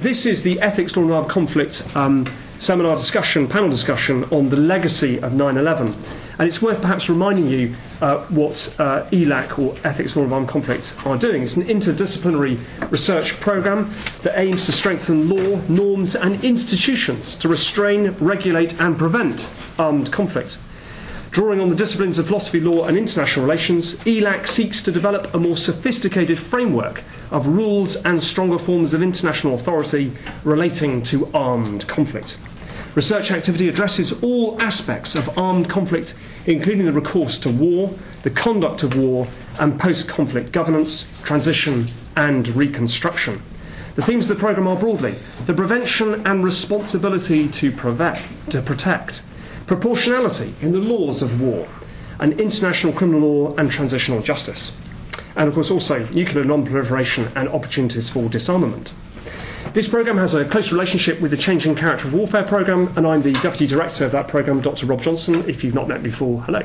This is the Ethics, Law and Armed Conflict um, seminar discussion, panel discussion on the legacy of 9 11. And it's worth perhaps reminding you uh, what uh, ELAC, or Ethics, Law and Armed Conflict, are doing. It's an interdisciplinary research programme that aims to strengthen law, norms, and institutions to restrain, regulate, and prevent armed conflict. Drawing on the disciplines of philosophy, law, and international relations, ELAC seeks to develop a more sophisticated framework of rules and stronger forms of international authority relating to armed conflict. Research activity addresses all aspects of armed conflict, including the recourse to war, the conduct of war, and post conflict governance, transition, and reconstruction. The themes of the programme are broadly the prevention and responsibility to, prevent, to protect, proportionality in the laws of war, and international criminal law and transitional justice. And of course, also nuclear non proliferation and opportunities for disarmament. This programme has a close relationship with the Changing Character of Warfare programme, and I'm the Deputy Director of that programme, Dr. Rob Johnson. If you've not met before, hello.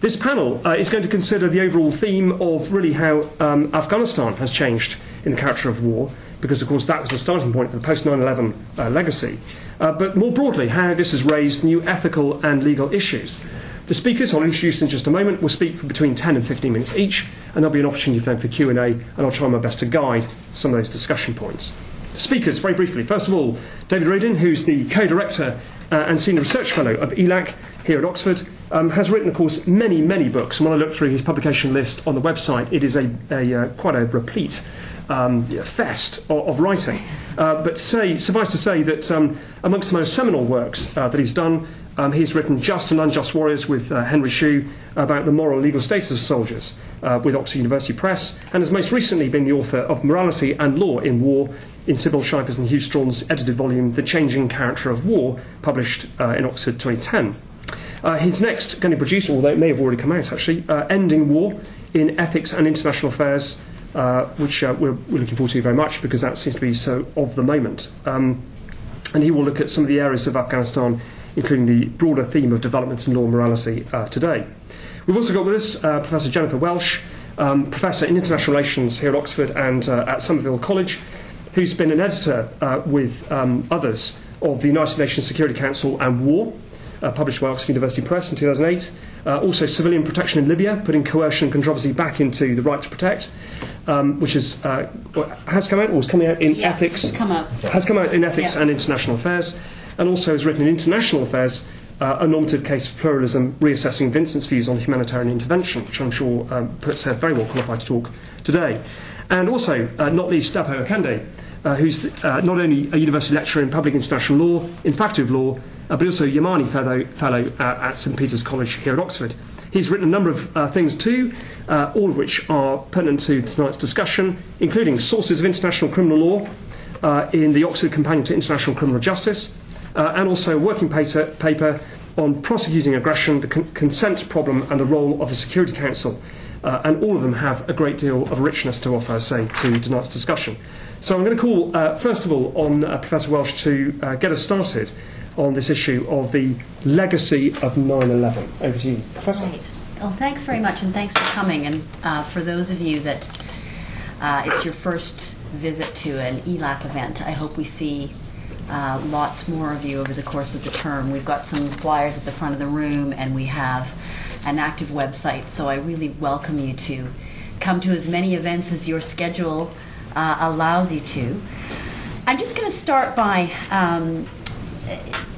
This panel uh, is going to consider the overall theme of really how um, Afghanistan has changed in the character of war, because of course that was the starting point for the post 9 11 uh, legacy. Uh, but more broadly, how this has raised new ethical and legal issues. The speakers I'll introduce in just a moment will speak for between 10 and 15 minutes each, and there'll be an opportunity then for Q&A, and I'll try my best to guide some of those discussion points. Speakers, very briefly. First of all, David Rodin, who's the co-director uh, and senior research fellow of ELAC here at Oxford, um, has written, of course, many, many books. And when I look through his publication list on the website, it is a, a uh, quite a replete um, fest of, of writing. Uh, but say, suffice to say that um, amongst the most seminal works uh, that he's done, um, he's written Just and Unjust Warriors with uh, Henry Shue about the moral and legal status of soldiers uh, with Oxford University Press, and has most recently been the author of Morality and Law in War in Sybil Scheipers and Hew Strachan's edited volume, The Changing Character of War, published uh, in Oxford 2010. Uh, he's next going to be produce, although it may have already come out actually, uh, Ending War in Ethics and International Affairs, uh, which uh, we're, we're, looking forward to very much because that seems to be so of the moment. Um, and he will look at some of the areas of Afghanistan, including the broader theme of developments in law and morality uh, today. We've also got with us uh, Professor Jennifer Welsh, um, Professor in International Relations here at Oxford and at Somerville College who's been an editor with um, others of the United Nations Security Council and War, published by Oxford University Press in 2008. Uh, also, Civilian Protection in Libya, putting coercion and controversy back into the right to protect, um, which is, uh, has come out or is coming out in yeah, ethics. Come out. Has come out in ethics yeah. and international affairs, and also has written in international affairs. Uh, a normative case of pluralism, reassessing Vincent's views on humanitarian intervention, which I'm sure um, puts her very well qualified to talk today. And also, uh, not least, Dapo Akande, uh, who's uh, not only a university lecturer in public international law, in faculty law, uh, but also Yamani Fellow, fellow at St Peter's College here at Oxford. He's written a number of uh, things too, uh, all of which are pertinent to tonight's discussion, including sources of international criminal law uh, in the Oxford Companion to International Criminal Justice, and also a working paper, paper on prosecuting aggression, the con- consent problem, and the role of the Security Council uh, and all of them have a great deal of richness to offer, say, to tonight's discussion. So I'm going to call, uh, first of all, on uh, Professor Welsh to uh, get us started on this issue of the legacy of 9 11. Over to you, Professor. Great. Well, thanks very much, and thanks for coming. And uh, for those of you that uh, it's your first visit to an ELAC event, I hope we see uh, lots more of you over the course of the term. We've got some flyers at the front of the room, and we have an active website. So I really welcome you to come to as many events as your schedule uh, allows you to. I'm just going to start by um,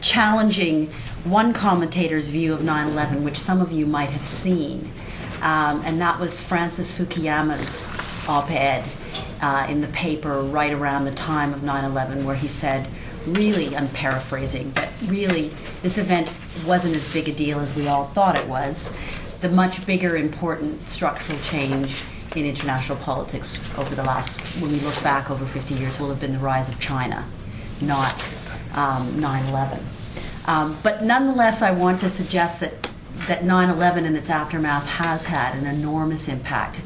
challenging one commentator's view of 9 11, which some of you might have seen. Um, and that was Francis Fukuyama's op ed uh, in the paper right around the time of 9 11, where he said, really, I'm paraphrasing, but really, this event wasn't as big a deal as we all thought it was. The much bigger, important structural change in international politics over the last, when we look back over 50 years, will have been the rise of China, not um, 9 11. Um, but nonetheless, I want to suggest that, that 9 11 and its aftermath has had an enormous impact.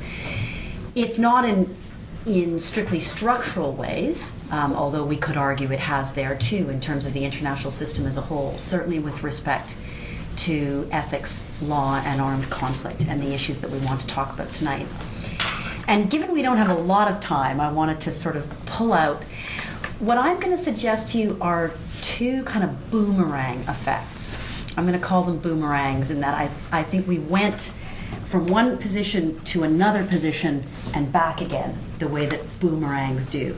If not in in strictly structural ways, um, although we could argue it has there too in terms of the international system as a whole, certainly with respect to ethics, law, and armed conflict and the issues that we want to talk about tonight. And given we don't have a lot of time, I wanted to sort of pull out what I'm going to suggest to you are two kind of boomerang effects. I'm going to call them boomerangs in that I, I think we went from one position to another position and back again, the way that boomerangs do.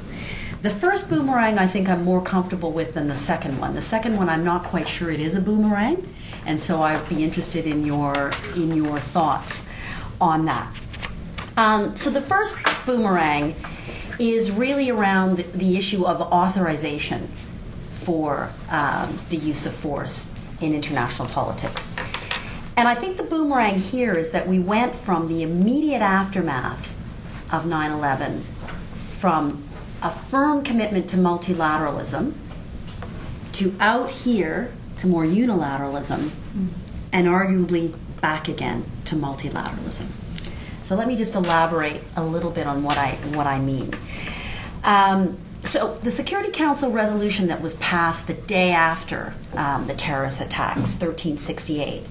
The first boomerang I think I'm more comfortable with than the second one. The second one I'm not quite sure it is a boomerang, and so I'd be interested in your in your thoughts on that. Um, so the first boomerang is really around the, the issue of authorization for um, the use of force in international politics. And I think the boomerang here is that we went from the immediate aftermath of 9 11, from a firm commitment to multilateralism, to out here to more unilateralism, and arguably back again to multilateralism. So let me just elaborate a little bit on what I what I mean. Um, so the Security Council resolution that was passed the day after um, the terrorist attacks, 1368,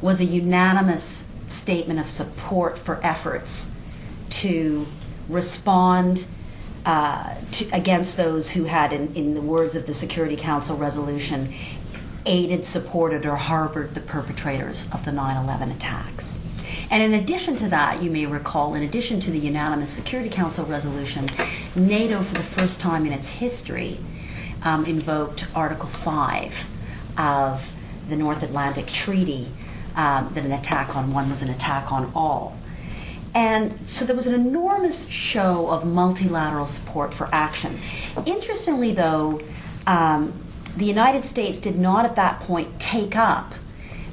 was a unanimous statement of support for efforts to respond uh, to, against those who had, in, in the words of the Security Council resolution, aided, supported, or harbored the perpetrators of the 9 11 attacks. And in addition to that, you may recall, in addition to the unanimous Security Council resolution, NATO, for the first time in its history, um, invoked Article 5 of the North Atlantic Treaty um, that an attack on one was an attack on all. And so there was an enormous show of multilateral support for action. Interestingly, though, um, the United States did not at that point take up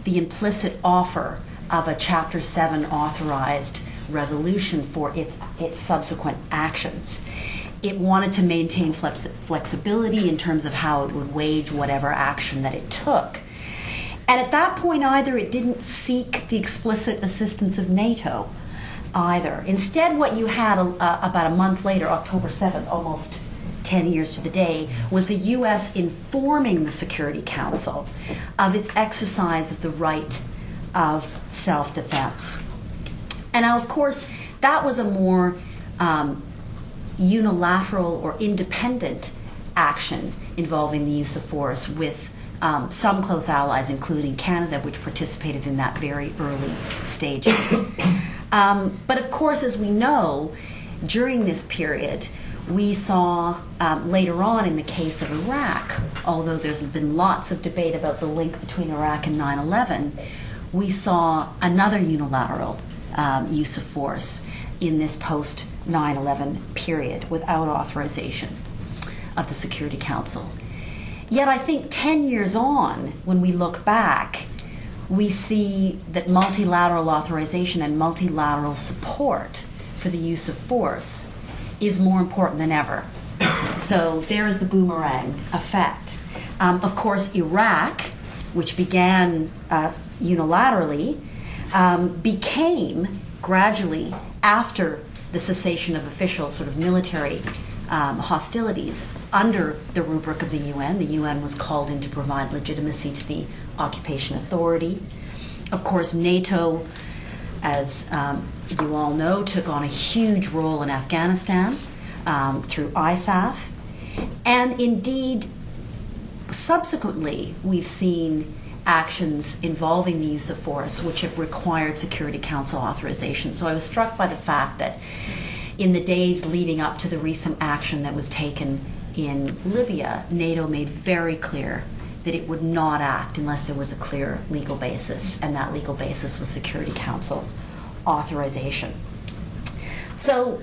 the implicit offer of a Chapter 7 authorized resolution for its, its subsequent actions. It wanted to maintain flex- flexibility in terms of how it would wage whatever action that it took. And at that point, either it didn't seek the explicit assistance of NATO, either. Instead, what you had uh, about a month later, October 7th, almost 10 years to the day, was the U.S. informing the Security Council of its exercise of the right of self defense. And now, of course, that was a more um, unilateral or independent action involving the use of force with um, some close allies, including Canada, which participated in that very early stages. um, but of course, as we know, during this period, we saw um, later on in the case of Iraq, although there's been lots of debate about the link between Iraq and 9 11, we saw another unilateral um, use of force in this post 9 11 period without authorization of the Security Council. Yet I think 10 years on, when we look back, we see that multilateral authorization and multilateral support for the use of force is more important than ever. So there is the boomerang effect. Um, of course, Iraq, which began uh, unilaterally, um, became gradually, after the cessation of official sort of military um, hostilities, under the rubric of the UN. The UN was called in to provide legitimacy to the occupation authority. Of course, NATO, as um, you all know, took on a huge role in Afghanistan um, through ISAF. And indeed, subsequently, we've seen actions involving the use of force which have required Security Council authorization. So I was struck by the fact that in the days leading up to the recent action that was taken in Libya, NATO made very clear that it would not act unless there was a clear legal basis, and that legal basis was Security Council authorization. So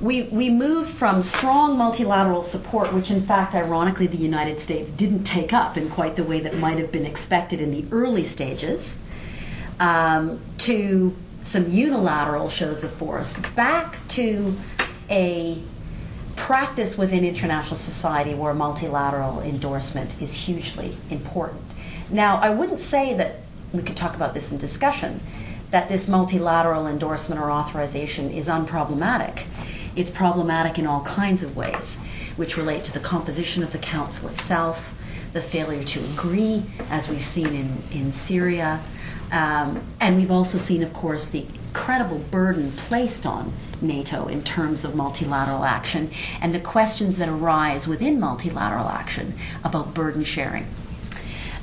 we, we moved from strong multilateral support, which in fact, ironically, the United States didn't take up in quite the way that might have been expected in the early stages, um, to some unilateral shows of force, back to a practice within international society where multilateral endorsement is hugely important. Now, I wouldn't say that we could talk about this in discussion, that this multilateral endorsement or authorization is unproblematic. It's problematic in all kinds of ways, which relate to the composition of the council itself, the failure to agree, as we've seen in, in Syria. Um, and we've also seen, of course, the incredible burden placed on NATO in terms of multilateral action and the questions that arise within multilateral action about burden sharing.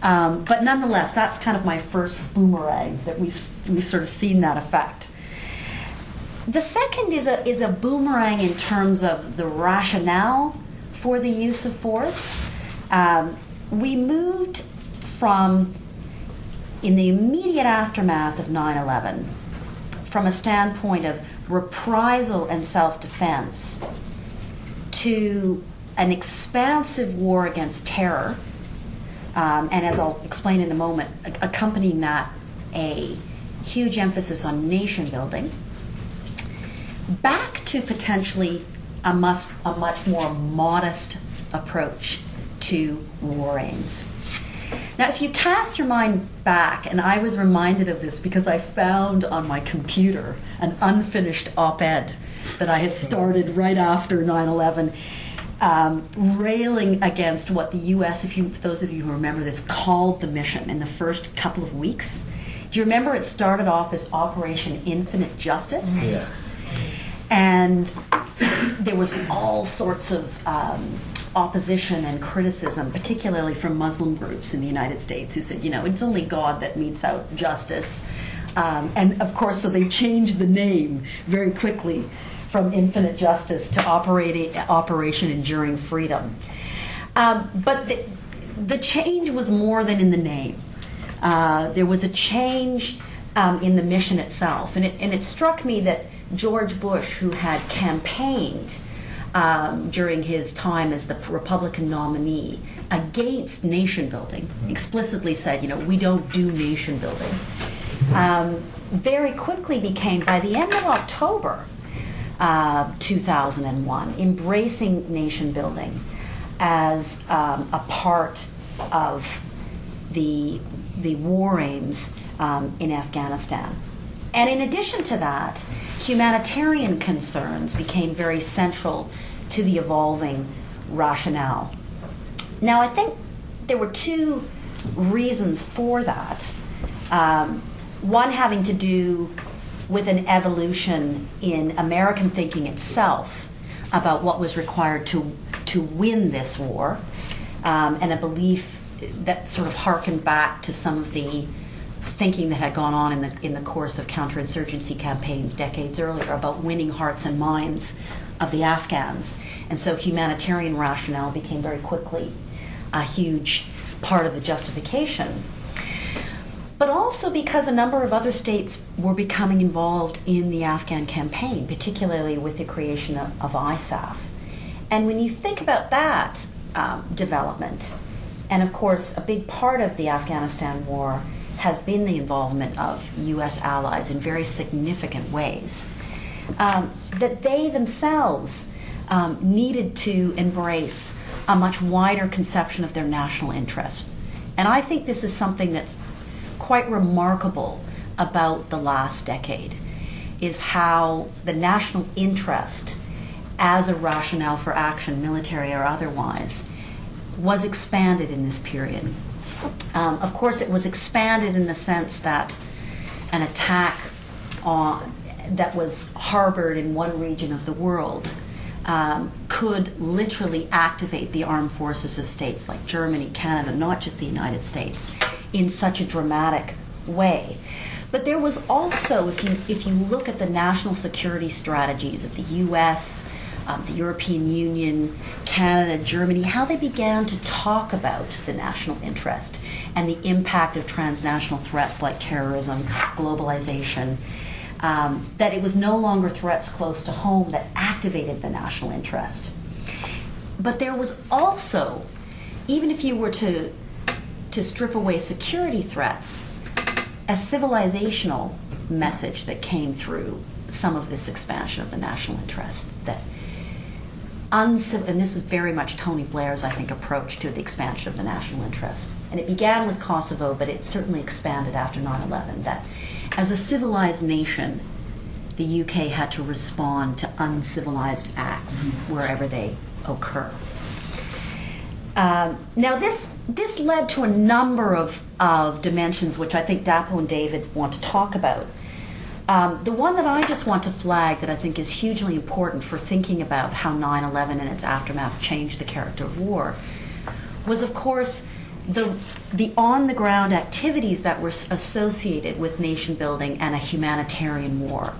Um, but nonetheless, that's kind of my first boomerang that we've, we've sort of seen that effect. The second is a, is a boomerang in terms of the rationale for the use of force. Um, we moved from, in the immediate aftermath of 9 11, from a standpoint of reprisal and self defense to an expansive war against terror, um, and as I'll explain in a moment, accompanying that, a huge emphasis on nation building back to potentially a, must, a much more modest approach to war aims. Now, if you cast your mind back, and I was reminded of this because I found on my computer an unfinished op ed that I had started right after 9 11. Um, railing against what the U.S., if you, those of you who remember this, called the mission in the first couple of weeks. Do you remember it started off as Operation Infinite Justice? Yes and there was all sorts of um, opposition and criticism, particularly from Muslim groups in the United States, who said, you know, it's only God that metes out justice. Um, and of course, so they changed the name very quickly from Infinite Justice to Operation Enduring Freedom. Um, but the, the, change was more than in the name. Uh, there was a change um, in the mission itself. And it, and it struck me that George Bush, who had campaigned um, during his time as the Republican nominee against nation building, explicitly said, you know, we don't do nation building, um, very quickly became, by the end of October uh, 2001, embracing nation building as um, a part of the, the war aims um, in Afghanistan. And in addition to that, humanitarian concerns became very central to the evolving rationale. Now, I think there were two reasons for that. Um, one having to do with an evolution in American thinking itself about what was required to, to win this war, um, and a belief that sort of harkened back to some of the thinking that had gone on in the, in the course of counterinsurgency campaigns decades earlier about winning hearts and minds of the Afghans. And so humanitarian rationale became very quickly a huge part of the justification. But also because a number of other states were becoming involved in the Afghan campaign, particularly with the creation of, of ISAF. And when you think about that um, development, and of course, a big part of the Afghanistan war has been the involvement of U.S. allies in very significant ways. Um, that they themselves um, needed to embrace a much wider conception of their national interest. And I think this is something that's quite remarkable about the last decade is how the national interest as a rationale for action, military or otherwise, was expanded in this period. Um, of course, it was expanded in the sense that an attack on, that was harbored in one region of the world um, could literally activate the armed forces of states like Germany, Canada, not just the United States, in such a dramatic way. But there was also, if you, if you look at the national security strategies of the US, um, the European Union, Canada, Germany, how they began to talk about the national interest and the impact of transnational threats like terrorism, globalization. Um, that it was no longer threats close to home that activated the national interest. But there was also, even if you were to, to strip away security threats, a civilizational message that came through some of this expansion of the national interest that uncivil, and this is very much Tony Blair's, I think, approach to the expansion of the national interest. And it began with Kosovo, but it certainly expanded after 9 11. That as a civilized nation, the UK had to respond to uncivilized acts wherever they occur. Um, now, this this led to a number of, of dimensions which I think Dapo and David want to talk about. Um, the one that I just want to flag that I think is hugely important for thinking about how 9 11 and its aftermath changed the character of war was, of course, the, the on the ground activities that were associated with nation building and a humanitarian war.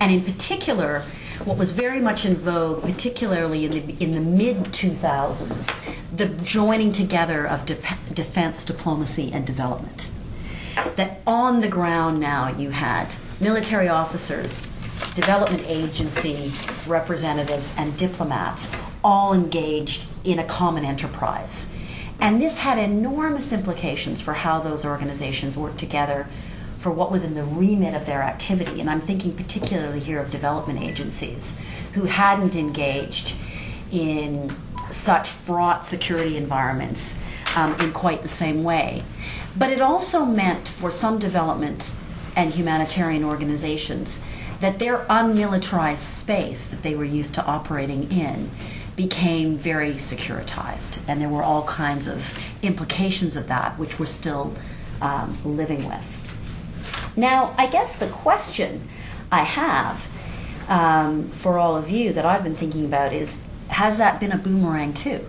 And in particular, what was very much in vogue, particularly in the, in the mid 2000s, the joining together of de- defense, diplomacy, and development. That on the ground now you had military officers, development agency representatives, and diplomats all engaged in a common enterprise. And this had enormous implications for how those organizations worked together for what was in the remit of their activity. And I'm thinking particularly here of development agencies who hadn't engaged in such fraught security environments um, in quite the same way. But it also meant for some development and humanitarian organizations that their unmilitarized space that they were used to operating in became very securitized. And there were all kinds of implications of that, which we're still um, living with. Now, I guess the question I have um, for all of you that I've been thinking about is has that been a boomerang too?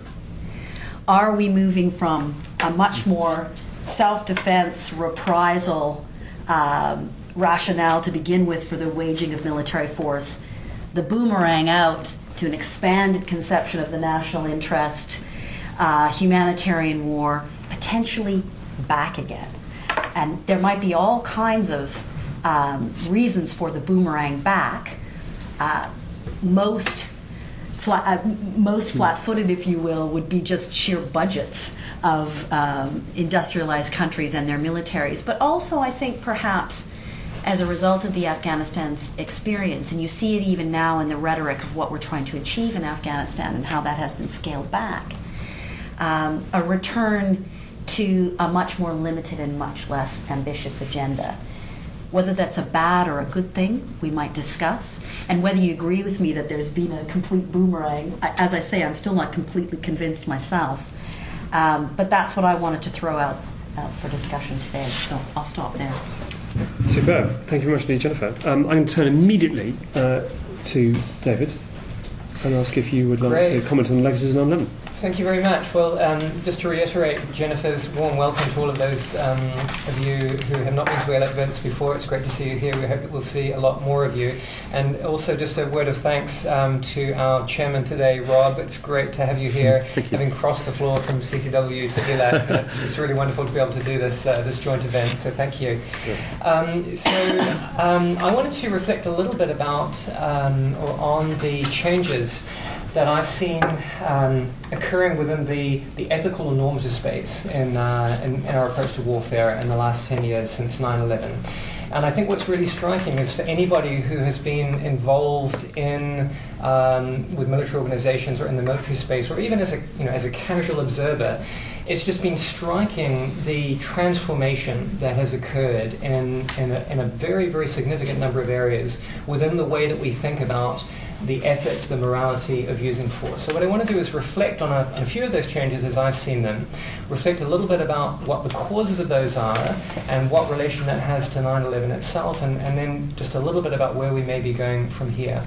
Are we moving from a much more self defense, reprisal um, rationale to begin with for the waging of military force, the boomerang out to an expanded conception of the national interest, uh, humanitarian war, potentially back again? And there might be all kinds of um, reasons for the boomerang back. Uh, most flat, uh, most hmm. flat-footed, if you will, would be just sheer budgets of um, industrialized countries and their militaries. But also, I think perhaps as a result of the Afghanistan experience, and you see it even now in the rhetoric of what we're trying to achieve in Afghanistan and how that has been scaled back, um, a return to a much more limited and much less ambitious agenda. Whether that's a bad or a good thing, we might discuss. And whether you agree with me that there's been a complete boomerang, as I say, I'm still not completely convinced myself. Um, but that's what I wanted to throw out uh, for discussion today. So I'll stop there. Superb. Thank you very much indeed, Jennifer. Um, I'm going to turn immediately uh, to David and ask if you would like Great. to comment on legacies and 9 Thank you very much. Well, um, just to reiterate Jennifer's warm welcome to all of those um, of you who have not been to ELAC events before. It's great to see you here. We hope that we'll see a lot more of you. And also, just a word of thanks um, to our chairman today, Rob. It's great to have you here, you. having crossed the floor from CCW to ELAC. it's, it's, really wonderful to be able to do this uh, this joint event. So thank you. Um, so um, I wanted to reflect a little bit about um, or on the changes that I've seen um, occurring within the, the ethical and normative space in, uh, in, in, our approach to warfare in the last 10 years since 9 11. And I think what's really striking is for anybody who has been involved in um, with military organizations or in the military space, or even as a you know as a casual observer, it's just been striking the transformation that has occurred in in a, in a very very significant number of areas within the way that we think about the ethics, the morality of using force. So what I want to do is reflect on a, on a, few of those changes as I've seen them, reflect a little bit about what the causes of those are and what relation that has to 9-11 itself, and, and then just a little bit about where we may be going from here.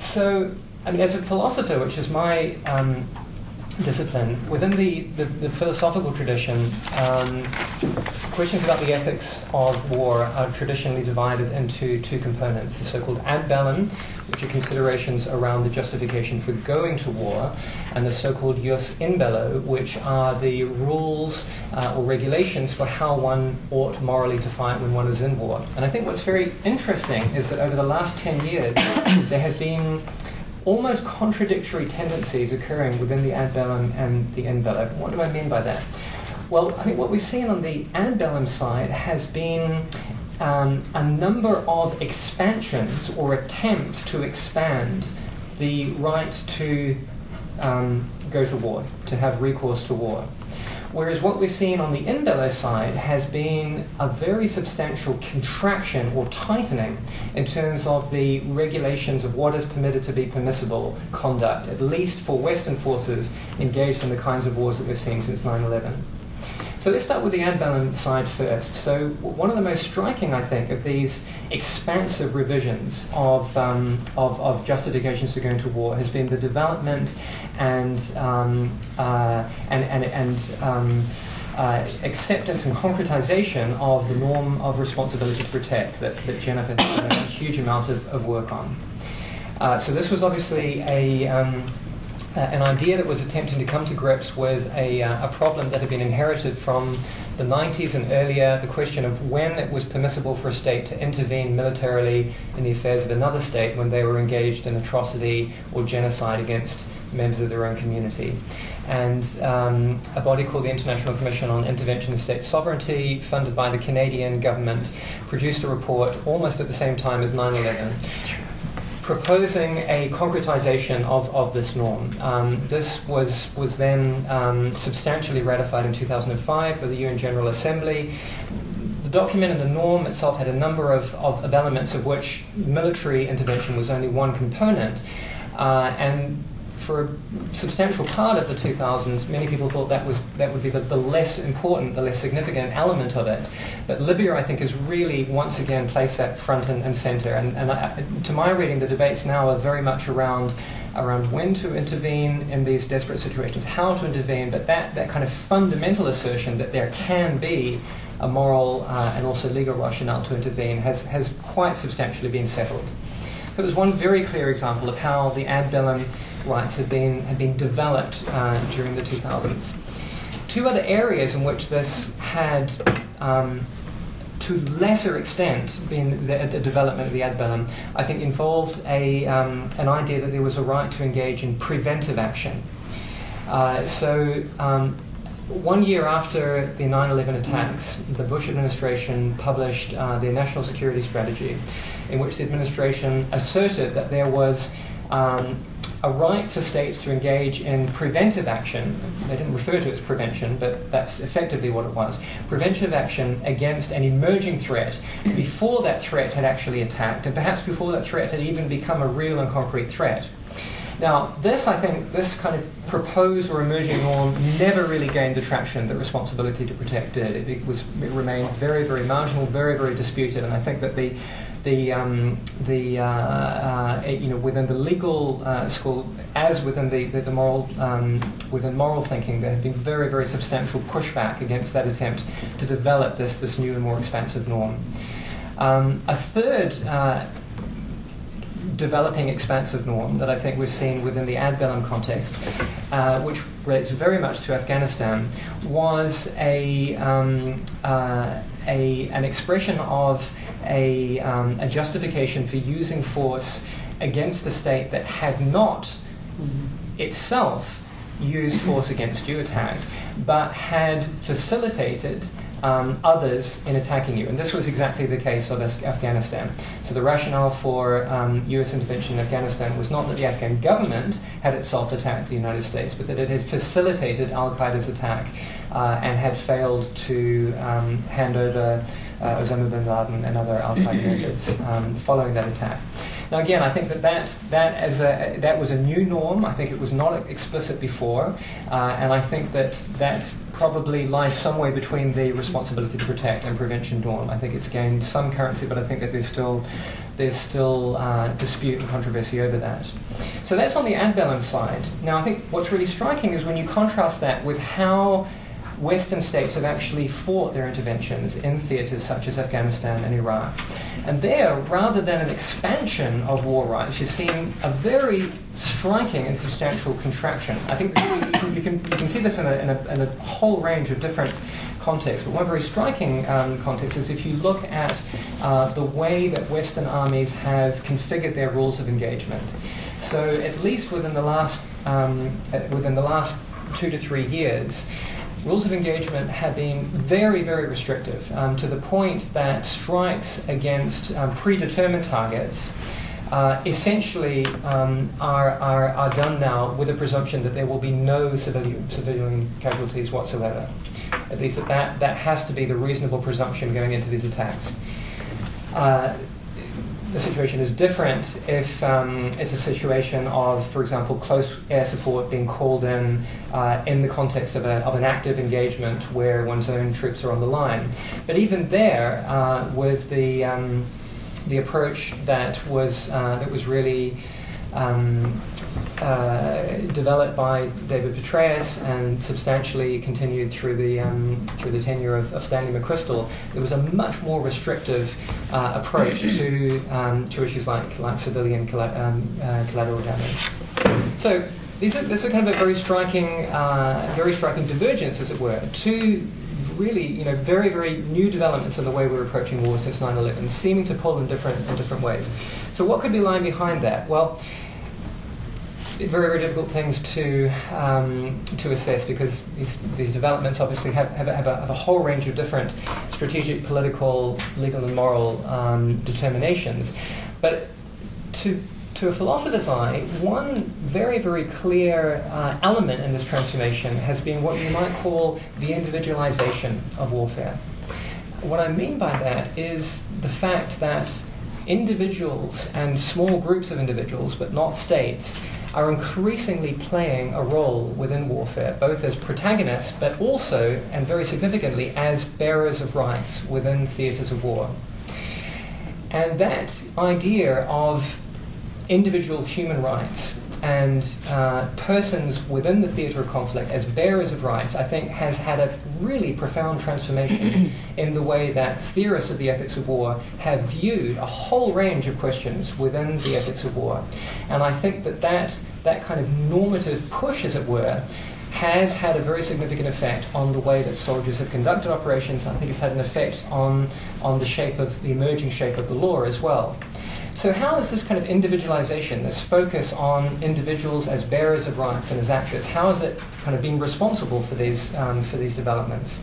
So, I mean, as a philosopher, which is my um, discipline. Within the, the, the philosophical tradition, um, questions about the ethics of war are traditionally divided into two components the so called ad bellum, which are considerations around the justification for going to war, and the so called jus in bello, which are the rules uh, or regulations for how one ought morally to fight when one is in war. And I think what's very interesting is that over the last 10 years, there have been almost contradictory tendencies occurring within the ad bellum and the bello. What do I mean by that? Well, I think what we've seen on the ad bellum side has been um, a number of expansions or attempts to expand the right to um, go to war, to have recourse to war. Whereas what we've seen on the in bello side has been a very substantial contraction or tightening in terms of the regulations of what is permitted to be permissible conduct, at least for Western forces engaged in the kinds of wars that we've seen since 9 11. So let's start with the ad bellum side first. So one of the most striking, I think, of these expansive revisions of, um, of, of, justifications for going to war has been the development and, um, uh, and, and, and um, uh, acceptance and concretization of the norm of responsibility to protect that, that Jennifer has done a huge amount of, of work on. Uh, so this was obviously a, um, uh, an idea that was attempting to come to grips with a, uh, a problem that had been inherited from the 90s and earlier, the question of when it was permissible for a state to intervene militarily in the affairs of another state when they were engaged in atrocity or genocide against members of their own community. And um, a body called the International Commission on Intervention in State Sovereignty, funded by the Canadian government, produced a report almost at the same time as 9 11 proposing a concretization of, of this norm. Um, this was, was then um, substantially ratified in 2005 by the UN General Assembly. The document and the norm itself had a number of, of, elements of which military intervention was only one component. Uh, and for a substantial part of the 2000s, many people thought that was that would be the, the, less important, the less significant element of it. But Libya, I think, has really once again placed that front and, and center. And, and I, to my reading, the debates now are very much around around when to intervene in these desperate situations, how to intervene, but that, that kind of fundamental assertion that there can be a moral uh, and also legal rationale to intervene has, has quite substantially been settled. So there's one very clear example of how the ad bellum rights had been, had been developed uh, during the 2000s. Two other areas in which this had, um, to lesser extent, been the, the, development of the ad bellum, I think involved a, um, an idea that there was a right to engage in preventive action. Uh, so, um, one year after the 9 11 attacks, the Bush administration published uh, their national security strategy, in which the administration asserted that there was um, a right for states to engage in preventive action. They didn't refer to it as prevention, but that's effectively what it was. Preventive action against an emerging threat before that threat had actually attacked, and perhaps before that threat had even become a real and concrete threat. Now, this, I think, this kind of proposed or emerging norm never really gained the traction that responsibility to protect did. It, was, it remained very, very marginal, very, very disputed, and I think that the the um, the uh, uh, you know within the legal uh, school as within the the, the moral um, within moral thinking there had been very very substantial pushback against that attempt to develop this this new and more expansive norm. Um, a third uh, developing expansive norm that I think we've seen within the ad bellum context, uh, which relates very much to Afghanistan, was a, um, uh, a an expression of a, um, a justification for using force against a state that had not itself used force against you attacks, but had facilitated um, others in attacking you. And this was exactly the case of Afghanistan. So the rationale for um, US intervention in Afghanistan was not that the Afghan government had itself attacked the United States, but that it had facilitated Al Qaeda's attack uh, and had failed to um, hand over uh, Osama bin Laden and other Al Qaeda members um, following that attack. Now, again, I think that that, that, as a, that was a new norm. I think it was not explicit before, uh, and I think that that probably lies somewhere between the responsibility to protect and prevention norm. I think it's gained some currency, but I think that there's still there's still uh, dispute and controversy over that. So that's on the ad bellum side. Now, I think what's really striking is when you contrast that with how Western states have actually fought their interventions in theatres such as Afghanistan and Iraq. And there, rather than an expansion of war rights, you've seen a very striking and substantial contraction. I think you can, you can, see this in a, in, a, in a, whole range of different contexts, but one very striking um, context is if you look at uh, the way that Western armies have configured their rules of engagement. So, at least within the last um, within the last two to three years, rules of engagement have been very, very restrictive um, to the point that strikes against um, predetermined targets uh, essentially um, are, are, are done now with a presumption that there will be no civilian, civilian casualties whatsoever. At least that, that, has to be the reasonable presumption going into these attacks. Uh, the situation is different if um, it's a situation of, for example, close air support being called in uh, in the context of, a, of, an active engagement where one's own troops are on the line. But even there, uh, with the um, the approach that was uh, that was really um, uh, developed by David Petraeus and substantially continued through the um, through the tenure of, of, Stanley McChrystal, there was a much more restrictive uh, approach to um, to issues like like civilian um, uh, collateral damage. So these are this is kind of a very striking uh, very striking divergence, as it were. Two really, you know, very, very new developments in the way we're approaching war since 9/11, seeming to pull in different in different ways. So, what could be lying behind that? Well, very, very difficult things to um, to assess because these, these developments obviously have, have, have, a, have, a, whole range of different strategic, political, legal, and moral um, determinations. But to to a philosopher's eye, one very, very clear uh, element in this transformation has been what you might call the individualization of warfare. What I mean by that is the fact that individuals and small groups of individuals, but not states, are increasingly playing a role within warfare, both as protagonists, but also, and very significantly, as bearers of rights within theatres of war. And that idea of individual human rights and uh, persons within the theatre of conflict as bearers of rights, I think, has had a really profound transformation in the way that theorists of the ethics of war have viewed a whole range of questions within the ethics of war. And I think that that, that kind of normative push, as it were, has had a very significant effect on the way that soldiers have conducted operations. I think it's had an effect on, on the shape of the emerging shape of the law as well. So, how is this kind of individualization, this focus on individuals as bearers of rights and as actors, how is it kind of being responsible for these, um, for these developments?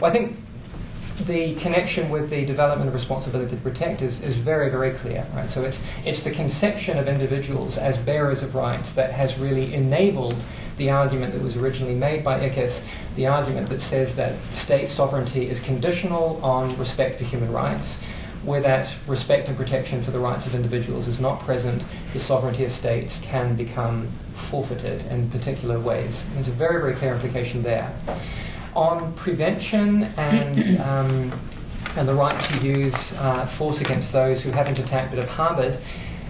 Well, I think the connection with the development of responsibility to protect is, is very, very clear. Right? So it's, it's the conception of individuals as bearers of rights that has really enabled the argument that was originally made by ICISS, the argument that says that state sovereignty is conditional on respect for human rights where that respect and protection for the rights of individuals is not present, the sovereignty of states can become forfeited in particular ways. There's a very, very clear implication there. On prevention and um, and the right to use uh, force against those who haven't attacked but have harboured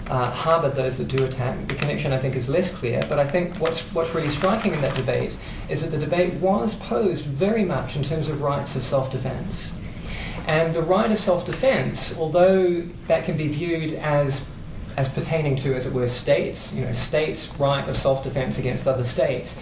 uh, harboured those that do attack. The connection, I think, is less clear. But I think what's what's really striking in that debate is that the debate was posed very much in terms of rights of self-defence. And the right of self-defense, although that can be viewed as as pertaining to, as it were, states, you know, states' right of self-defense against other states,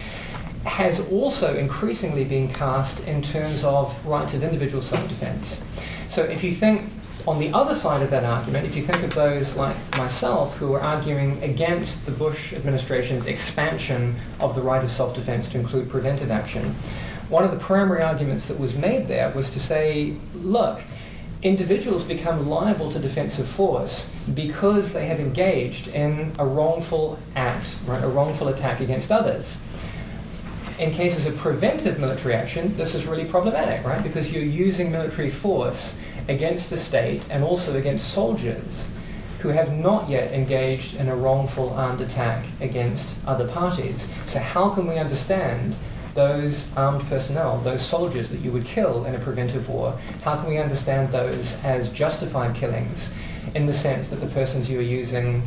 has also increasingly been cast in terms of rights of individual self-defense. So if you think on the other side of that argument, if you think of those like myself who are arguing against the Bush administration's expansion of the right of self-defense to include preventive action, one of the primary arguments that was made there was to say, look, individuals become liable to defensive force because they have engaged in a wrongful act, right, a wrongful attack against others. In cases of preventive military action, this is really problematic, right? Because you're using military force against the state and also against soldiers who have not yet engaged in a wrongful armed attack against other parties. So, how can we understand those armed personnel, those soldiers that you would kill in a preventive war, how can we understand those as justified killings in the sense that the persons you are using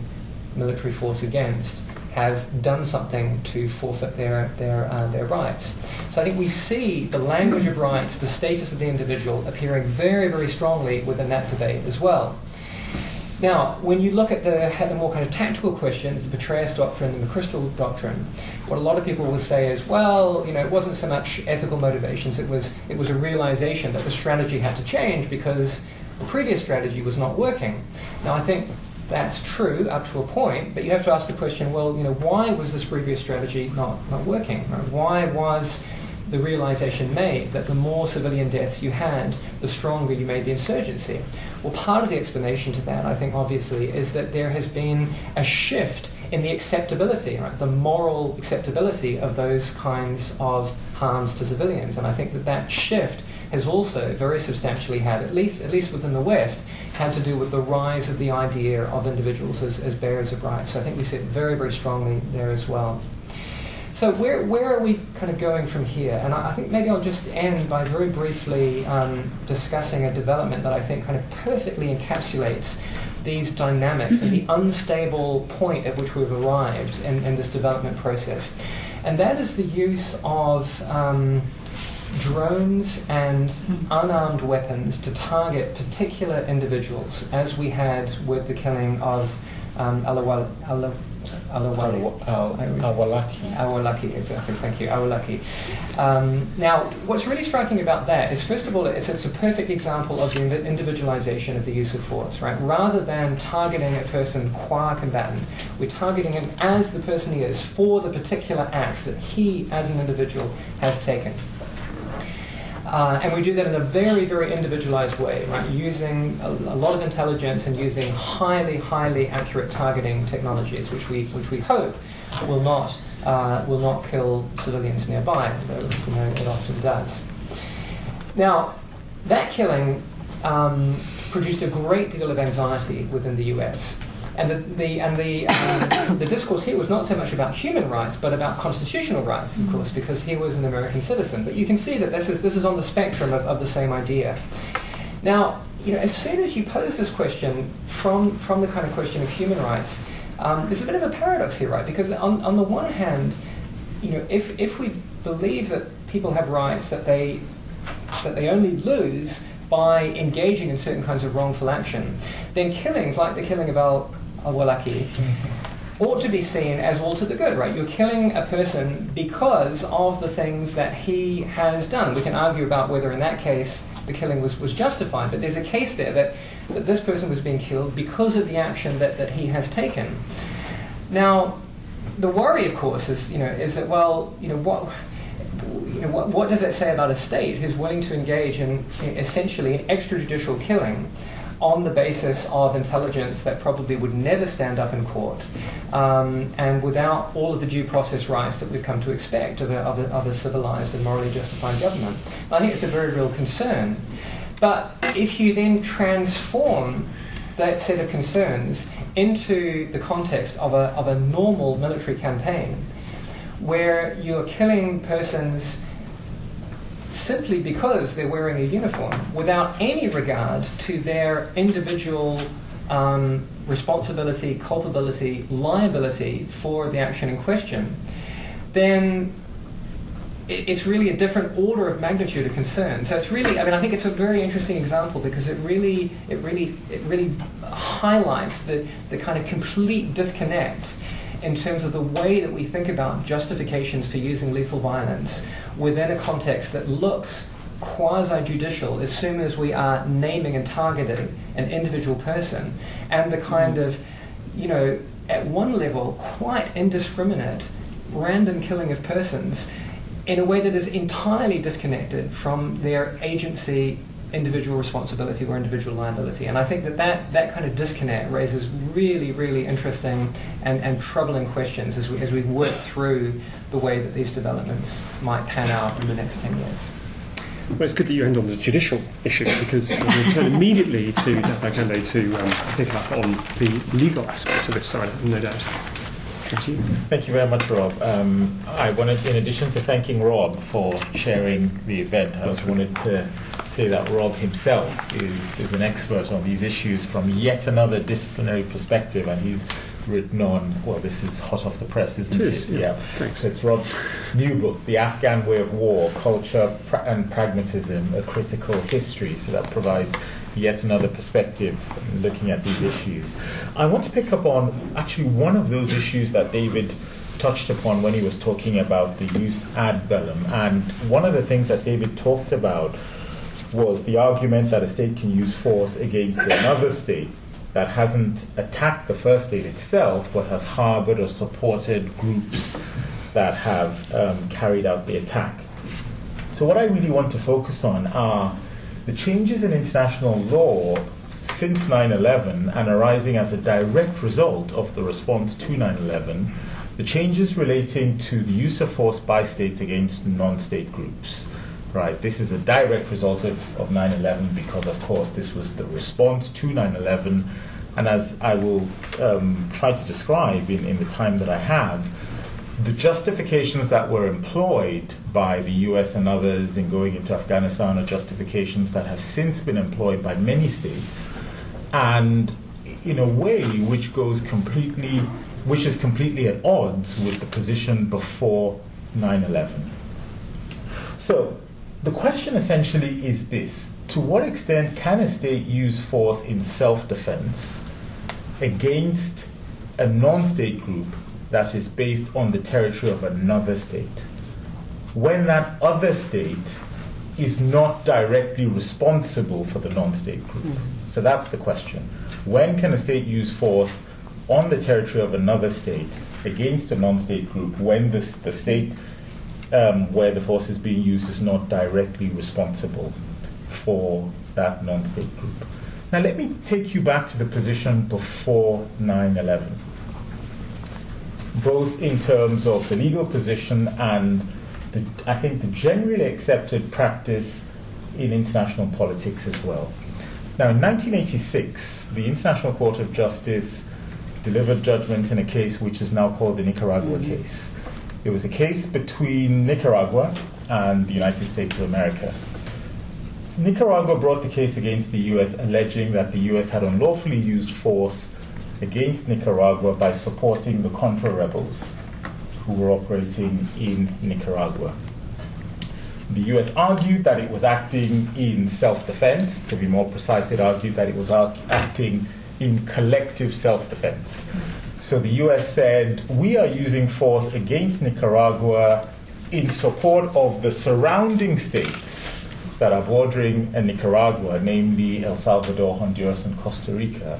military force against have done something to forfeit their, their, uh, their rights. So I think we see the language of rights, the status of the individual appearing very, very strongly within that debate as well. Now, when you look at the, at the more kind of tactical questions, the Petraeus doctrine and the McChrystal doctrine, what a lot of people will say is, well, you know, it wasn't so much ethical motivations, it was, it was a realization that the strategy had to change because the previous strategy was not working. Now, I think that's true up to a point, but you have to ask the question, well, you know, why was this previous strategy not, not working? Why was the realization made that the more civilian deaths you had, the stronger you made the insurgency. Well, part of the explanation to that, I think, obviously, is that there has been a shift in the acceptability, right, the moral acceptability of those kinds of harms to civilians. And I think that that shift has also very substantially had, at least at least within the West, had to do with the rise of the idea of individuals as, as bearers of rights. So I think we see it very, very strongly there as well. So where, where are we kind of going from here? And I, I think maybe I'll just end by very briefly um, discussing a development that I think kind of perfectly encapsulates these dynamics and the unstable point at which we've arrived in, in this development process. And that is the use of um, drones and unmanned weapons to target particular individuals, as we had with the killing of um, Alawal, Alawal, Awlaki. Awlaki, exactly. Thank you, Awlaki. Um, now, what's really striking about that is, first of all, it's, it's a perfect example of the individualization of the use of force, right? Rather than targeting a person qua combatant, we're targeting him as the person he is for the particular acts that he, as an individual, has taken. Uh, and we do that in a very, very individualized way, right? Using a, a, lot of intelligence and using highly, highly accurate targeting technologies, which we, which we hope will not, uh, will not kill civilians nearby, though you know, it often does. Now, that killing um, produced a great deal of anxiety within the US. And the, the and the um, the discourse here was not so much about human rights, but about constitutional rights, of course, because he was an American citizen. But you can see that this is this is on the spectrum of, of the same idea. Now, you know, as soon as you pose this question from from the kind of question of human rights, um, there's a bit of a paradox here, right? Because on on the one hand, you know, if if we believe that people have rights that they that they only lose by engaging in certain kinds of wrongful action, then killings like the killing of Al Awlaki ought to be seen as all to the good, right? You're killing a person because of the things that he has done. We can argue about whether in that case the killing was, was justified, but there's a case there that, that this person was being killed because of the action that, that he has taken. Now, the worry, of course, is, you know, is that, well, you know, what, you know, what, what does that say about a state who's willing to engage in, in essentially an extrajudicial killing on the basis of intelligence that probably would never stand up in court, um, and without all of the due process rights that we've come to expect of a, of a, of a civilized and morally justified government. I think it's a very real concern. But if you then transform that set of concerns into the context of a, of a normal military campaign, where you're killing persons simply because they're wearing a uniform without any regard to their individual um, responsibility, culpability, liability for the action in question, then it's really a different order of magnitude of concern. So it's really, I mean, I think it's a very interesting example because it really, it really, it really highlights the, the kind of complete disconnect in terms of the way that we think about justifications for using lethal violence within a context that looks quasi judicial as soon as we are naming and targeting an individual person and the kind of, you know, at one level, quite indiscriminate random killing of persons in a way that is entirely disconnected from their agency individual responsibility or individual liability. And I think that that, that kind of disconnect raises really, really interesting and, and troubling questions as we, as we work through the way that these developments might pan out in the next 10 years. Well, it's good that you end on the judicial issue because we'll turn immediately to Akande to um, pick up on the legal aspects of this side, no doubt. Thank you. Thank you very much, Rob. Um, I wanted, in addition to thanking Rob for sharing the event, I also wanted to say that Rob himself is, is an expert on these issues from yet another disciplinary perspective, and he's written on, well, this is hot off the press, isn't it? Is, yeah. yeah. Thanks. So it's Rob's new book, The Afghan Way of War Culture and Pragmatism, a Critical History. So that provides yet another perspective looking at these issues. I want to pick up on actually one of those issues that David touched upon when he was talking about the jus ad bellum. And one of the things that David talked about was the argument that a state can use force against another state that hasn't attacked the first state itself, but has harbored or supported groups that have um, carried out the attack. So, what I really want to focus on are the changes in international law since 9 11 and arising as a direct result of the response to 9 11, the changes relating to the use of force by states against non state groups. Right, this is a direct result of, of 9 11 because, of course, this was the response to 9 11. And as I will um, try to describe in, in the time that I have, the justifications that were employed by the US and others in going into Afghanistan are justifications that have since been employed by many states and in a way which goes completely which is completely at odds with the position before 9/11. So, the question essentially is this: to what extent can a state use force in self-defense against a non-state group that is based on the territory of another state, when that other state is not directly responsible for the non state group. Mm-hmm. So that's the question. When can a state use force on the territory of another state against a non state group when the, the state um, where the force is being used is not directly responsible for that non state group? Now, let me take you back to the position before 9 11 both in terms of the legal position and the, I think the generally accepted practice in international politics as well. Now, in 1986, the International Court of Justice delivered judgment in a case which is now called the Nicaragua mm-hmm. case. It was a case between Nicaragua and the United States of America. Nicaragua brought the case against the US, alleging that the US had unlawfully used force against Nicaragua by supporting the Contra rebels who were operating in Nicaragua. The US argued that it was acting in self defense. To be more precise, it argued that it was acting in collective self defense. So the US said, We are using force against Nicaragua in support of the surrounding states that are bordering Nicaragua, namely El Salvador, Honduras, and Costa Rica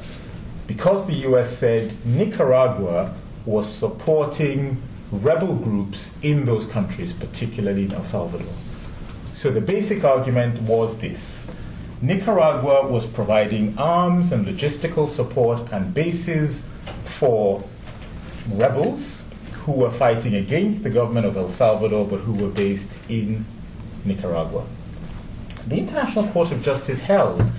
because the US said Nicaragua was supporting rebel groups in those countries, particularly in El Salvador. So the basic argument was this Nicaragua was providing arms and logistical support and bases for rebels who were fighting against the government of El Salvador but who were based in Nicaragua. The International Court of Justice held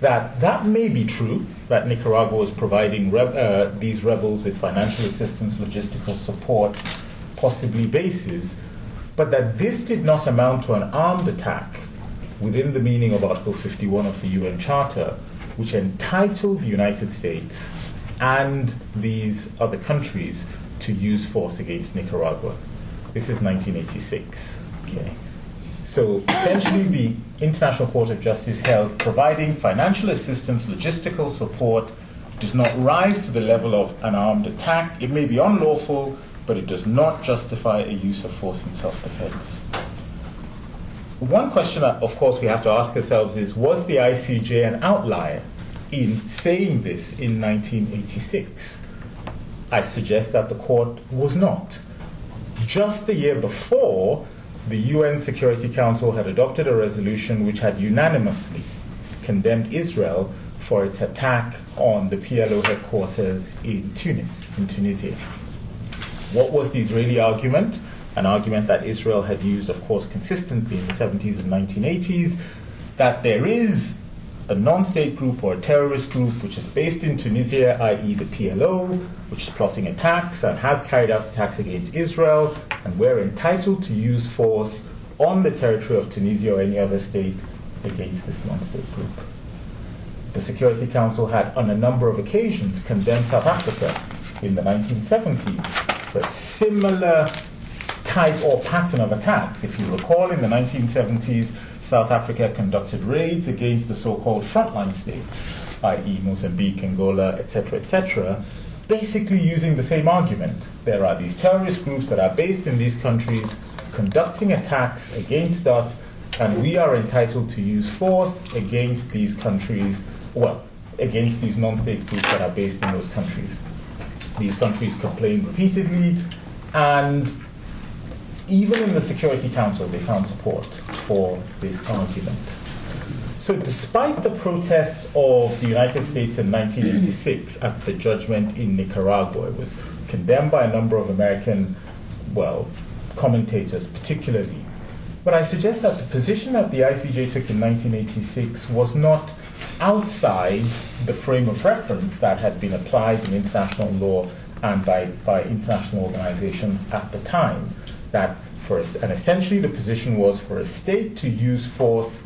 that that may be true, that Nicaragua was providing uh, these rebels with financial assistance, logistical support, possibly bases, but that this did not amount to an armed attack within the meaning of Article 51 of the UN Charter, which entitled the United States and these other countries to use force against Nicaragua. This is 1986. Okay. So essentially, the International Court of Justice held providing financial assistance, logistical support does not rise to the level of an armed attack. It may be unlawful, but it does not justify a use of force in self defense. One question that, of course, we have to ask ourselves is was the ICJ an outlier in saying this in 1986? I suggest that the court was not. Just the year before, the UN Security Council had adopted a resolution which had unanimously condemned Israel for its attack on the PLO headquarters in Tunis, in Tunisia. What was the Israeli argument? An argument that Israel had used, of course, consistently in the 70s and 1980s, that there is a non state group or a terrorist group which is based in Tunisia, i.e., the PLO, which is plotting attacks and has carried out attacks against Israel, and we're entitled to use force on the territory of Tunisia or any other state against this non state group. The Security Council had, on a number of occasions, condemned South Africa in the 1970s for similar type or pattern of attacks. If you recall, in the 1970s, South Africa conducted raids against the so called frontline states, i.e., Mozambique, Angola, etc., etc., basically using the same argument. There are these terrorist groups that are based in these countries conducting attacks against us, and we are entitled to use force against these countries, well, against these non state groups that are based in those countries. These countries complain repeatedly, and even in the Security Council, they found support for this argument. So, despite the protests of the United States in 1986 at the judgment in Nicaragua, it was condemned by a number of American, well, commentators particularly. But I suggest that the position that the ICJ took in 1986 was not outside the frame of reference that had been applied in international law and by, by international organizations at the time. That for a, and essentially the position was for a state to use force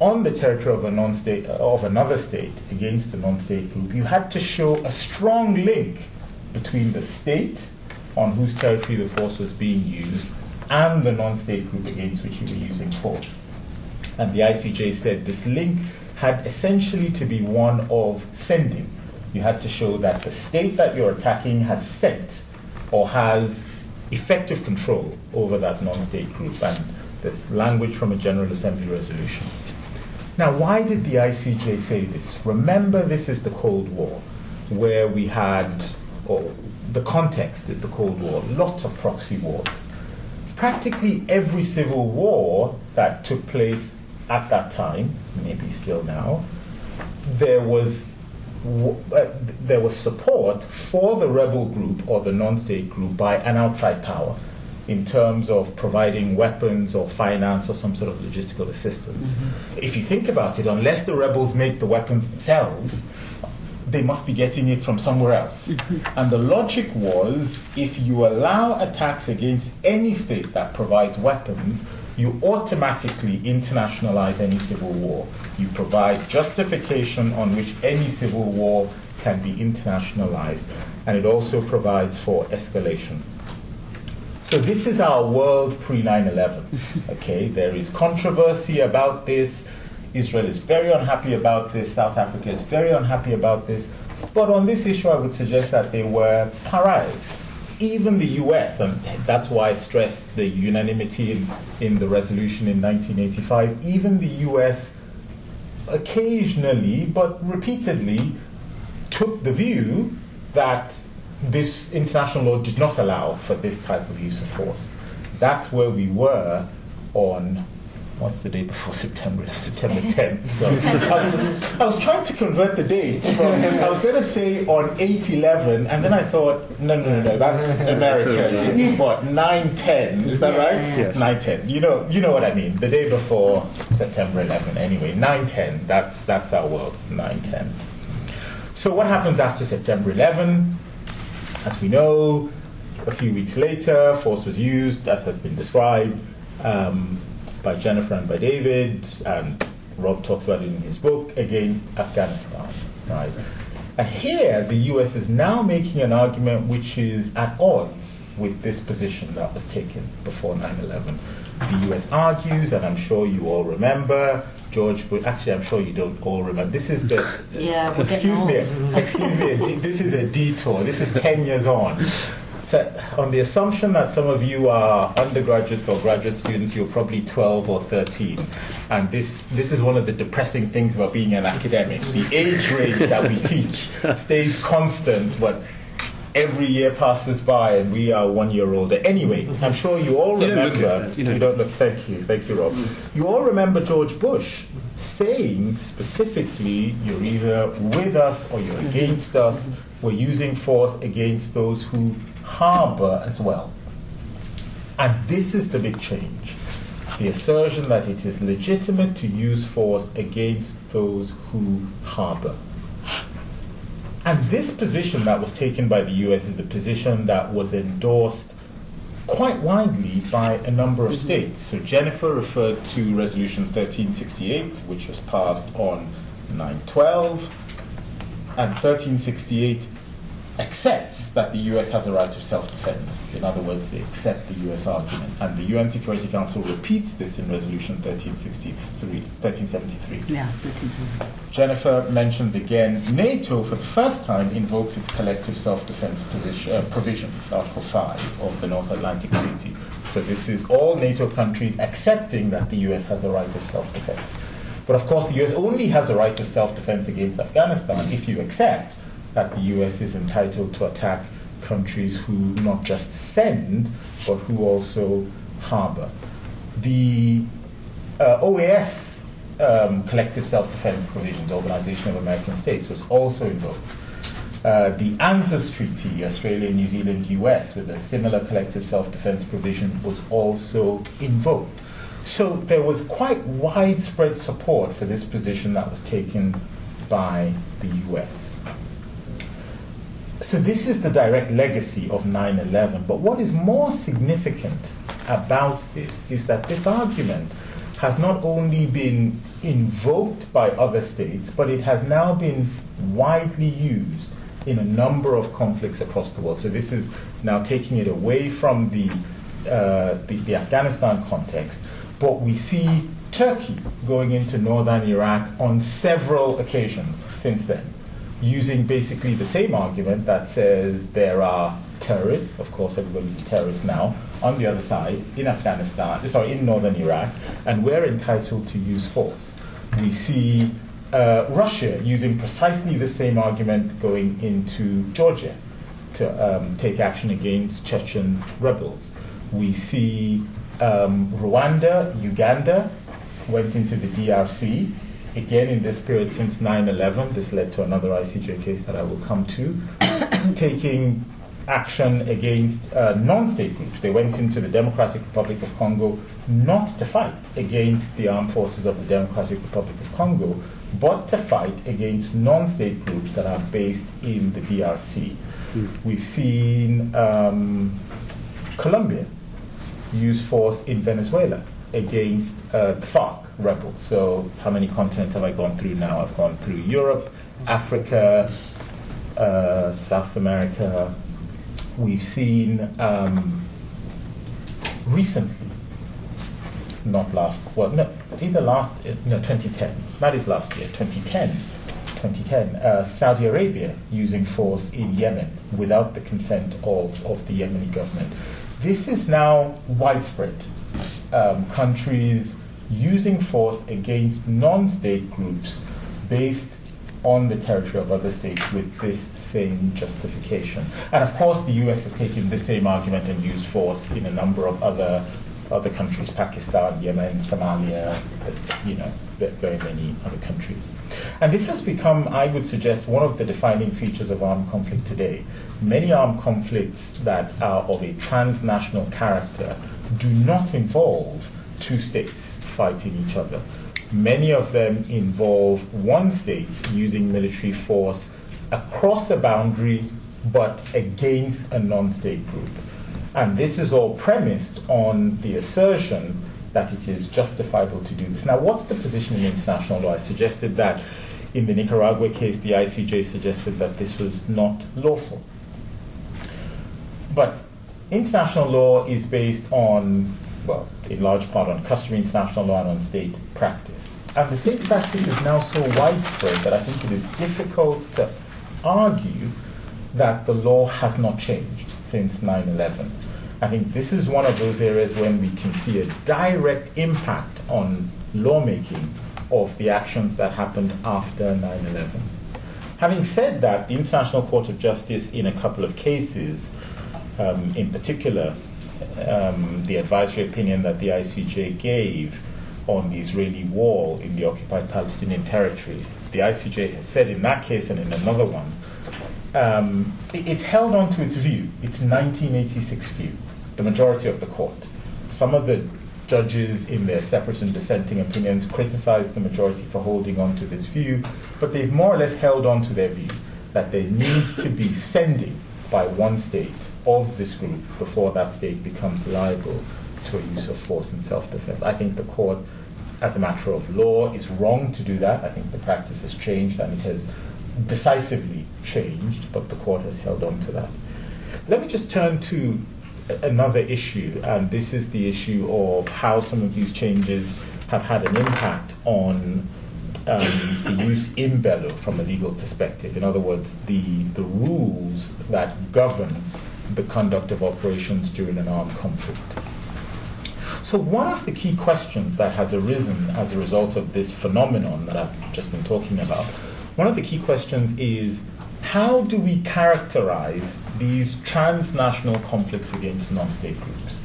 on the territory of a non-state uh, of another state against a non-state group, you had to show a strong link between the state on whose territory the force was being used and the non-state group against which you were using force. And the ICJ said this link had essentially to be one of sending. You had to show that the state that you're attacking has sent or has effective control over that non state group. And this language from a General Assembly resolution. Now, why did the ICJ say this? Remember, this is the Cold War, where we had, or the context is the Cold War, lots of proxy wars. Practically every civil war that took place at that time, maybe still now, there was there was support for the rebel group or the non-state group by an outside power in terms of providing weapons or finance or some sort of logistical assistance. Mm-hmm. If you think about it, unless the rebels make the weapons themselves, they must be getting it from somewhere else. Mm-hmm. And the logic was if you allow attacks against any state that provides weapons, you automatically internationalize any civil war. You provide justification on which any civil war can be internationalized, and it also provides for escalation. So this is our world pre 9/11. Okay, there is controversy about this. Israel is very unhappy about this. South Africa is very unhappy about this. But on this issue, I would suggest that they were pariahs even the US, and um, that's why I stressed the unanimity in, in the resolution in 1985, even the US occasionally, but repeatedly, took the view that this international law did not allow for this type of use of force. That's where we were on what's the day before September? September 10th. So I was, I was, trying to convert the dates from, I was going to say on 8 11, and then I thought, no, no, no, no, that's American. It's what, 9 10, is that right? Yes. 9 10. You know, you know what I mean. The day before September 11, anyway. 9 10, that's, that's our world, 9 10. So what happens after September 11? As we know, a few weeks later, force was used, as has been described. Um, by Jennifer and by David, and Rob talks about it in his book, against Afghanistan, right? And here, the US is now making an argument which is at odds with this position that was taken before 9 11. The US argues, and I'm sure you all remember, George Bush. Actually, I'm sure you don't all remember. This is the. Yeah, excuse me. Excuse me. This is a detour. This is 10 years on on the assumption that some of you are undergraduates or graduate students, you're probably 12 or 13. And this, this is one of the depressing things about being an academic. The age range that we teach stays constant, but every year passes by and we are one year older. Anyway, I'm sure you all you remember. Don't you, you, don't look. Thank you, thank you, Rob. Mm. You all remember George Bush saying specifically, "You're either with us or you're against us. We're using force against those who harbor as well. And this is the big change the assertion that it is legitimate to use force against those who harbor. And this position that was taken by the US is a position that was endorsed quite widely by a number of mm-hmm. states. So Jennifer referred to Resolution 1368, which was passed on 912, and 1368 accepts that the US has a right of self-defense. In other words, they accept the US argument. And the UN Security Council repeats this in Resolution 1363, 1373. Yeah, 1373. Jennifer mentions again NATO, for the first time, invokes its collective self-defense position, uh, provisions, Article 5 of the North Atlantic Treaty. So this is all NATO countries accepting that the US has a right of self-defense. But of course, the US only has a right of self-defense against Afghanistan if you accept that the US is entitled to attack countries who not just send, but who also harbor. The uh, OAS um, collective self-defense provisions, Organization of American States, was also invoked. Uh, the ANZUS Treaty, Australia, New Zealand, US, with a similar collective self-defense provision, was also invoked. So there was quite widespread support for this position that was taken by the US. So this is the direct legacy of 9 11. But what is more significant about this is that this argument has not only been invoked by other states, but it has now been widely used in a number of conflicts across the world. So this is now taking it away from the, uh, the, the Afghanistan context, but we see Turkey going into northern Iraq on several occasions since then, using basically the same argument that says there are terrorists, of course everybody's a terrorist now, on the other side in Afghanistan, sorry, in northern Iraq, and we're entitled to use force. We see uh, Russia using precisely the same argument going into Georgia to um, take action against Chechen rebels. We see um, Rwanda, Uganda went into the DRC. Again, in this period since 9 11, this led to another ICJ case that I will come to, taking action against uh, non state groups. They went into the Democratic Republic of Congo not to fight against the armed forces of the Democratic Republic of Congo, but to fight against non state groups that are based in the DRC. Mm. We've seen um, Colombia use force in Venezuela against uh, the FARC rebels. So, how many continents have I gone through now? I've gone through Europe, Africa, uh, South America. We've seen um, recently, not last, well, no, either last, no, 2010, that is last year, 2010, 2010, uh, Saudi Arabia using force in Yemen without the consent of, of the Yemeni government. This is now widespread. Um, countries using force against non state groups based on the territory of other states with this same justification. And of course, the US has taken the same argument and used force in a number of other other countries, Pakistan, Yemen, Somalia, you know, very many other countries. And this has become, I would suggest, one of the defining features of armed conflict today. Many armed conflicts that are of a transnational character do not involve two states fighting each other. Many of them involve one state using military force across a boundary but against a non state group. And this is all premised on the assertion that it is justifiable to do this. Now, what's the position in international law? I suggested that in the Nicaragua case, the ICJ suggested that this was not lawful. But international law is based on, well, in large part on customary international law and on state practice. And the state practice is now so widespread that I think it is difficult to argue that the law has not changed since 9 11. I think this is one of those areas when we can see a direct impact on lawmaking of the actions that happened after 9 11. Having said that, the International Court of Justice, in a couple of cases, um, in particular, um, the advisory opinion that the ICJ gave on the Israeli wall in the occupied Palestinian territory, the ICJ has said in that case and in another one um, it, it's held on to its view, its 1986 view, the majority of the court. Some of the judges, in their separate and dissenting opinions, criticized the majority for holding on to this view, but they've more or less held on to their view that there needs to be sending by one state of this group before that state becomes liable to a use of force in self defense. I think the court, as a matter of law, is wrong to do that. I think the practice has changed and it has decisively changed, but the court has held on to that. Let me just turn to another issue, and this is the issue of how some of these changes have had an impact on um, the jus in bello from a legal perspective. In other words, the, the rules that govern the conduct of operations during an armed conflict. So, one of the key questions that has arisen as a result of this phenomenon that I've just been talking about one of the key questions is how do we characterize these transnational conflicts against non state groups?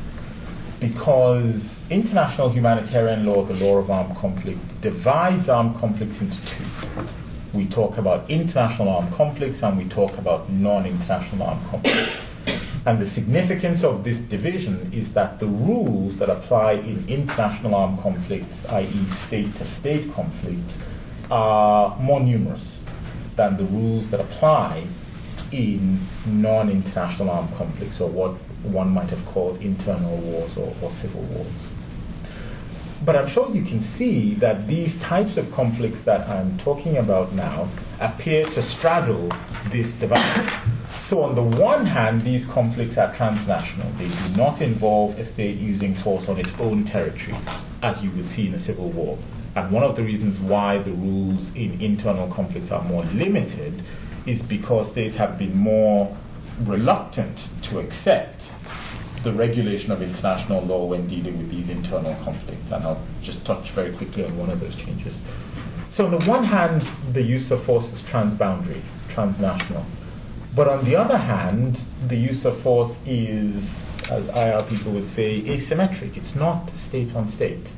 because international humanitarian law, the law of armed conflict, divides armed conflicts into two. We talk about international armed conflicts and we talk about non international armed conflicts. And the significance of this division is that the rules that apply in international armed conflicts, i.e., state to state conflicts, are more numerous than the rules that apply in non international armed conflicts, or what one might have called internal wars or, or civil wars. But I'm sure you can see that these types of conflicts that I'm talking about now appear to straddle this divide. So, on the one hand, these conflicts are transnational. They do not involve a state using force on its own territory, as you would see in a civil war. And one of the reasons why the rules in internal conflicts are more limited is because states have been more reluctant to accept the regulation of international law when dealing with these internal conflicts. And I'll just touch very quickly on one of those changes. So, on the one hand, the use of force is transboundary, transnational. But on the other hand, the use of force is, as IR people would say, asymmetric. It's not state on state.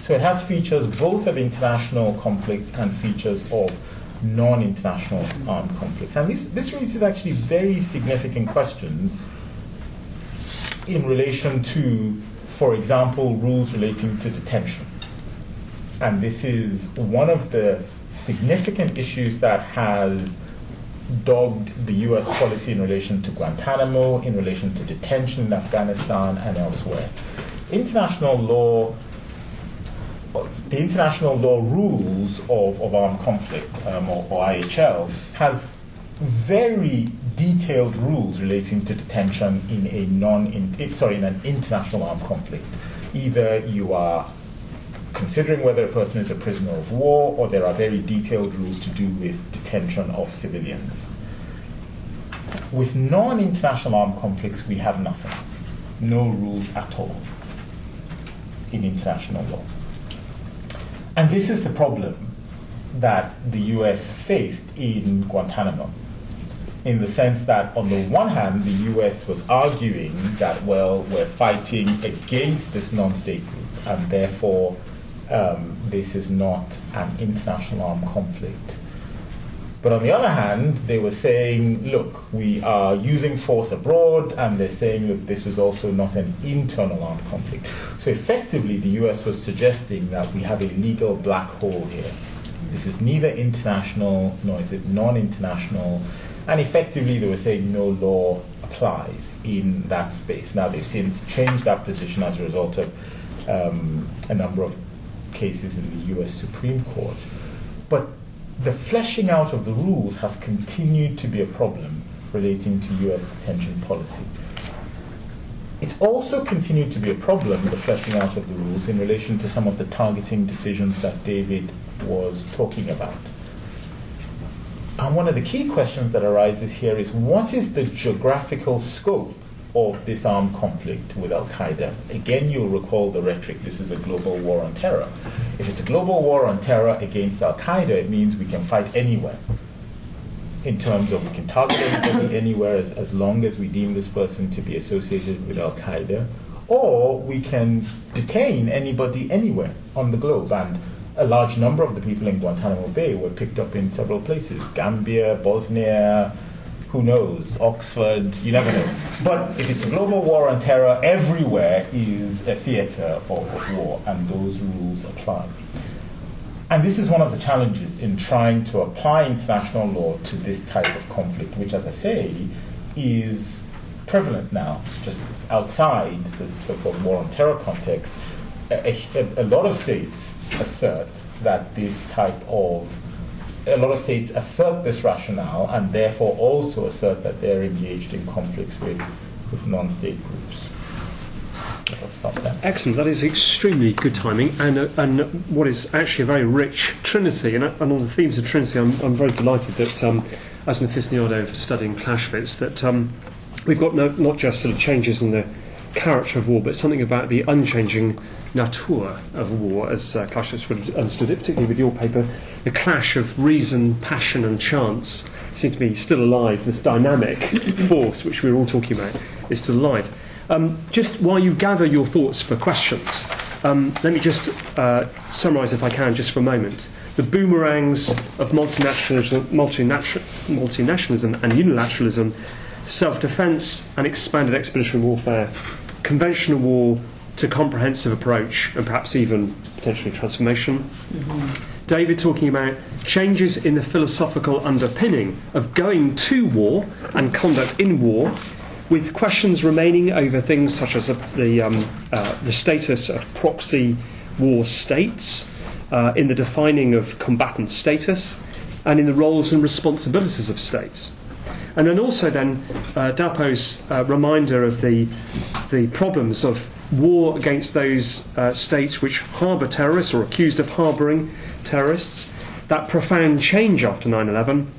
So it has features both of international conflicts and features of non international armed conflicts. And this, this raises actually very significant questions in relation to, for example, rules relating to detention. And this is one of the significant issues that has dogged the US policy in relation to Guantanamo, in relation to detention in Afghanistan and elsewhere. International law the international law rules of, of armed conflict, um, or, or, IHL, has very detailed rules relating to detention in a non, sorry, in an international armed conflict. Either you are considering whether a person is a prisoner of war, or there are very detailed rules to do with detention of civilians. With non international armed conflicts, we have nothing. No rules at all in international law. And this is the problem that the US faced in Guantanamo. In the sense that, on the one hand, the US was arguing that, well, we're fighting against this non state group, and therefore um, this is not an international armed conflict. But on the other hand, they were saying, look, we are using force abroad, and they're saying, look, this was also not an internal armed conflict. So effectively, the US was suggesting that we have a legal black hole here. This is neither international nor is it non international. And effectively, they were saying no law applies in that space. Now, they've since changed that position as a result of um, a number of cases in the US Supreme Court. But the fleshing out of the rules has continued to be a problem relating to US detention policy. It's also continued to be a problem, the fleshing out of the rules, in relation to some of the targeting decisions that David was talking about. And one of the key questions that arises here is what is the geographical scope of this armed conflict with Al Qaeda. Again, you'll recall the rhetoric this is a global war on terror. If it's a global war on terror against Al Qaeda, it means we can fight anywhere. In terms of we can target anybody anywhere as, as long as we deem this person to be associated with Al Qaeda, or we can detain anybody anywhere on the globe. And a large number of the people in Guantanamo Bay were picked up in several places Gambia, Bosnia, who knows? Oxford, you never know. But if it's a global war on terror, everywhere is a theatre of war, and those rules apply. And this is one of the challenges in trying to apply international law to this type of conflict, which, as I say, is prevalent now, just outside the so called war on terror context. A, a, a lot of states assert that this type of a lot of states assert this rationale and therefore also assert that they're engaged in conflicts with, with non state groups. Excellent. That is extremely good timing, and uh, and what is actually a very rich trinity. And, uh, and on the themes of trinity, I'm, I'm very delighted that, um, as an aficionado of studying Clausewitz, that um, we've got no, not just sort of changes in the character of war, but something about the unchanging nature of war, as uh, Clausewitz would have understood it, particularly with your paper. The clash of reason, passion, and chance seems to be still alive. This dynamic force, which we are all talking about, is still alive. Um, just while you gather your thoughts for questions, um, let me just uh, summarise, if I can, just for a moment. The boomerangs of multinationalism, multination- multinationalism and unilateralism, self defence and expanded expeditionary warfare, conventional war to comprehensive approach, and perhaps even potentially transformation. David talking about changes in the philosophical underpinning of going to war and conduct in war, with questions remaining over things such as the, um, uh, the status of proxy war states, uh, in the defining of combatant status, and in the roles and responsibilities of states. And then also then uh, Dapo's uh, reminder of the, the problems of war against those uh, states which harbour terrorists or accused of harbouring terrorists, that profound change after 9 11.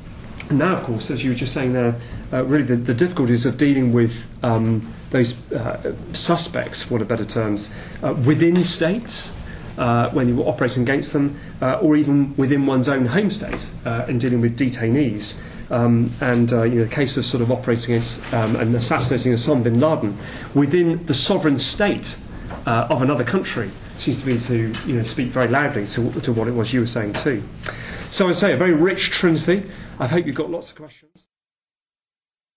And now, of course, as you were just saying there, uh, really the, the difficulties of dealing with um, those uh, suspects, want of better terms, uh, within states. Uh, when you were operating against them, uh, or even within one's own home state, uh, in dealing with detainees. Um, and uh, you know, the case of sort of operating against um, and assassinating Osama bin Laden within the sovereign state uh, of another country seems to be to you know, speak very loudly to, to what it was you were saying too. So I say a very rich trinity. I hope you've got lots of questions.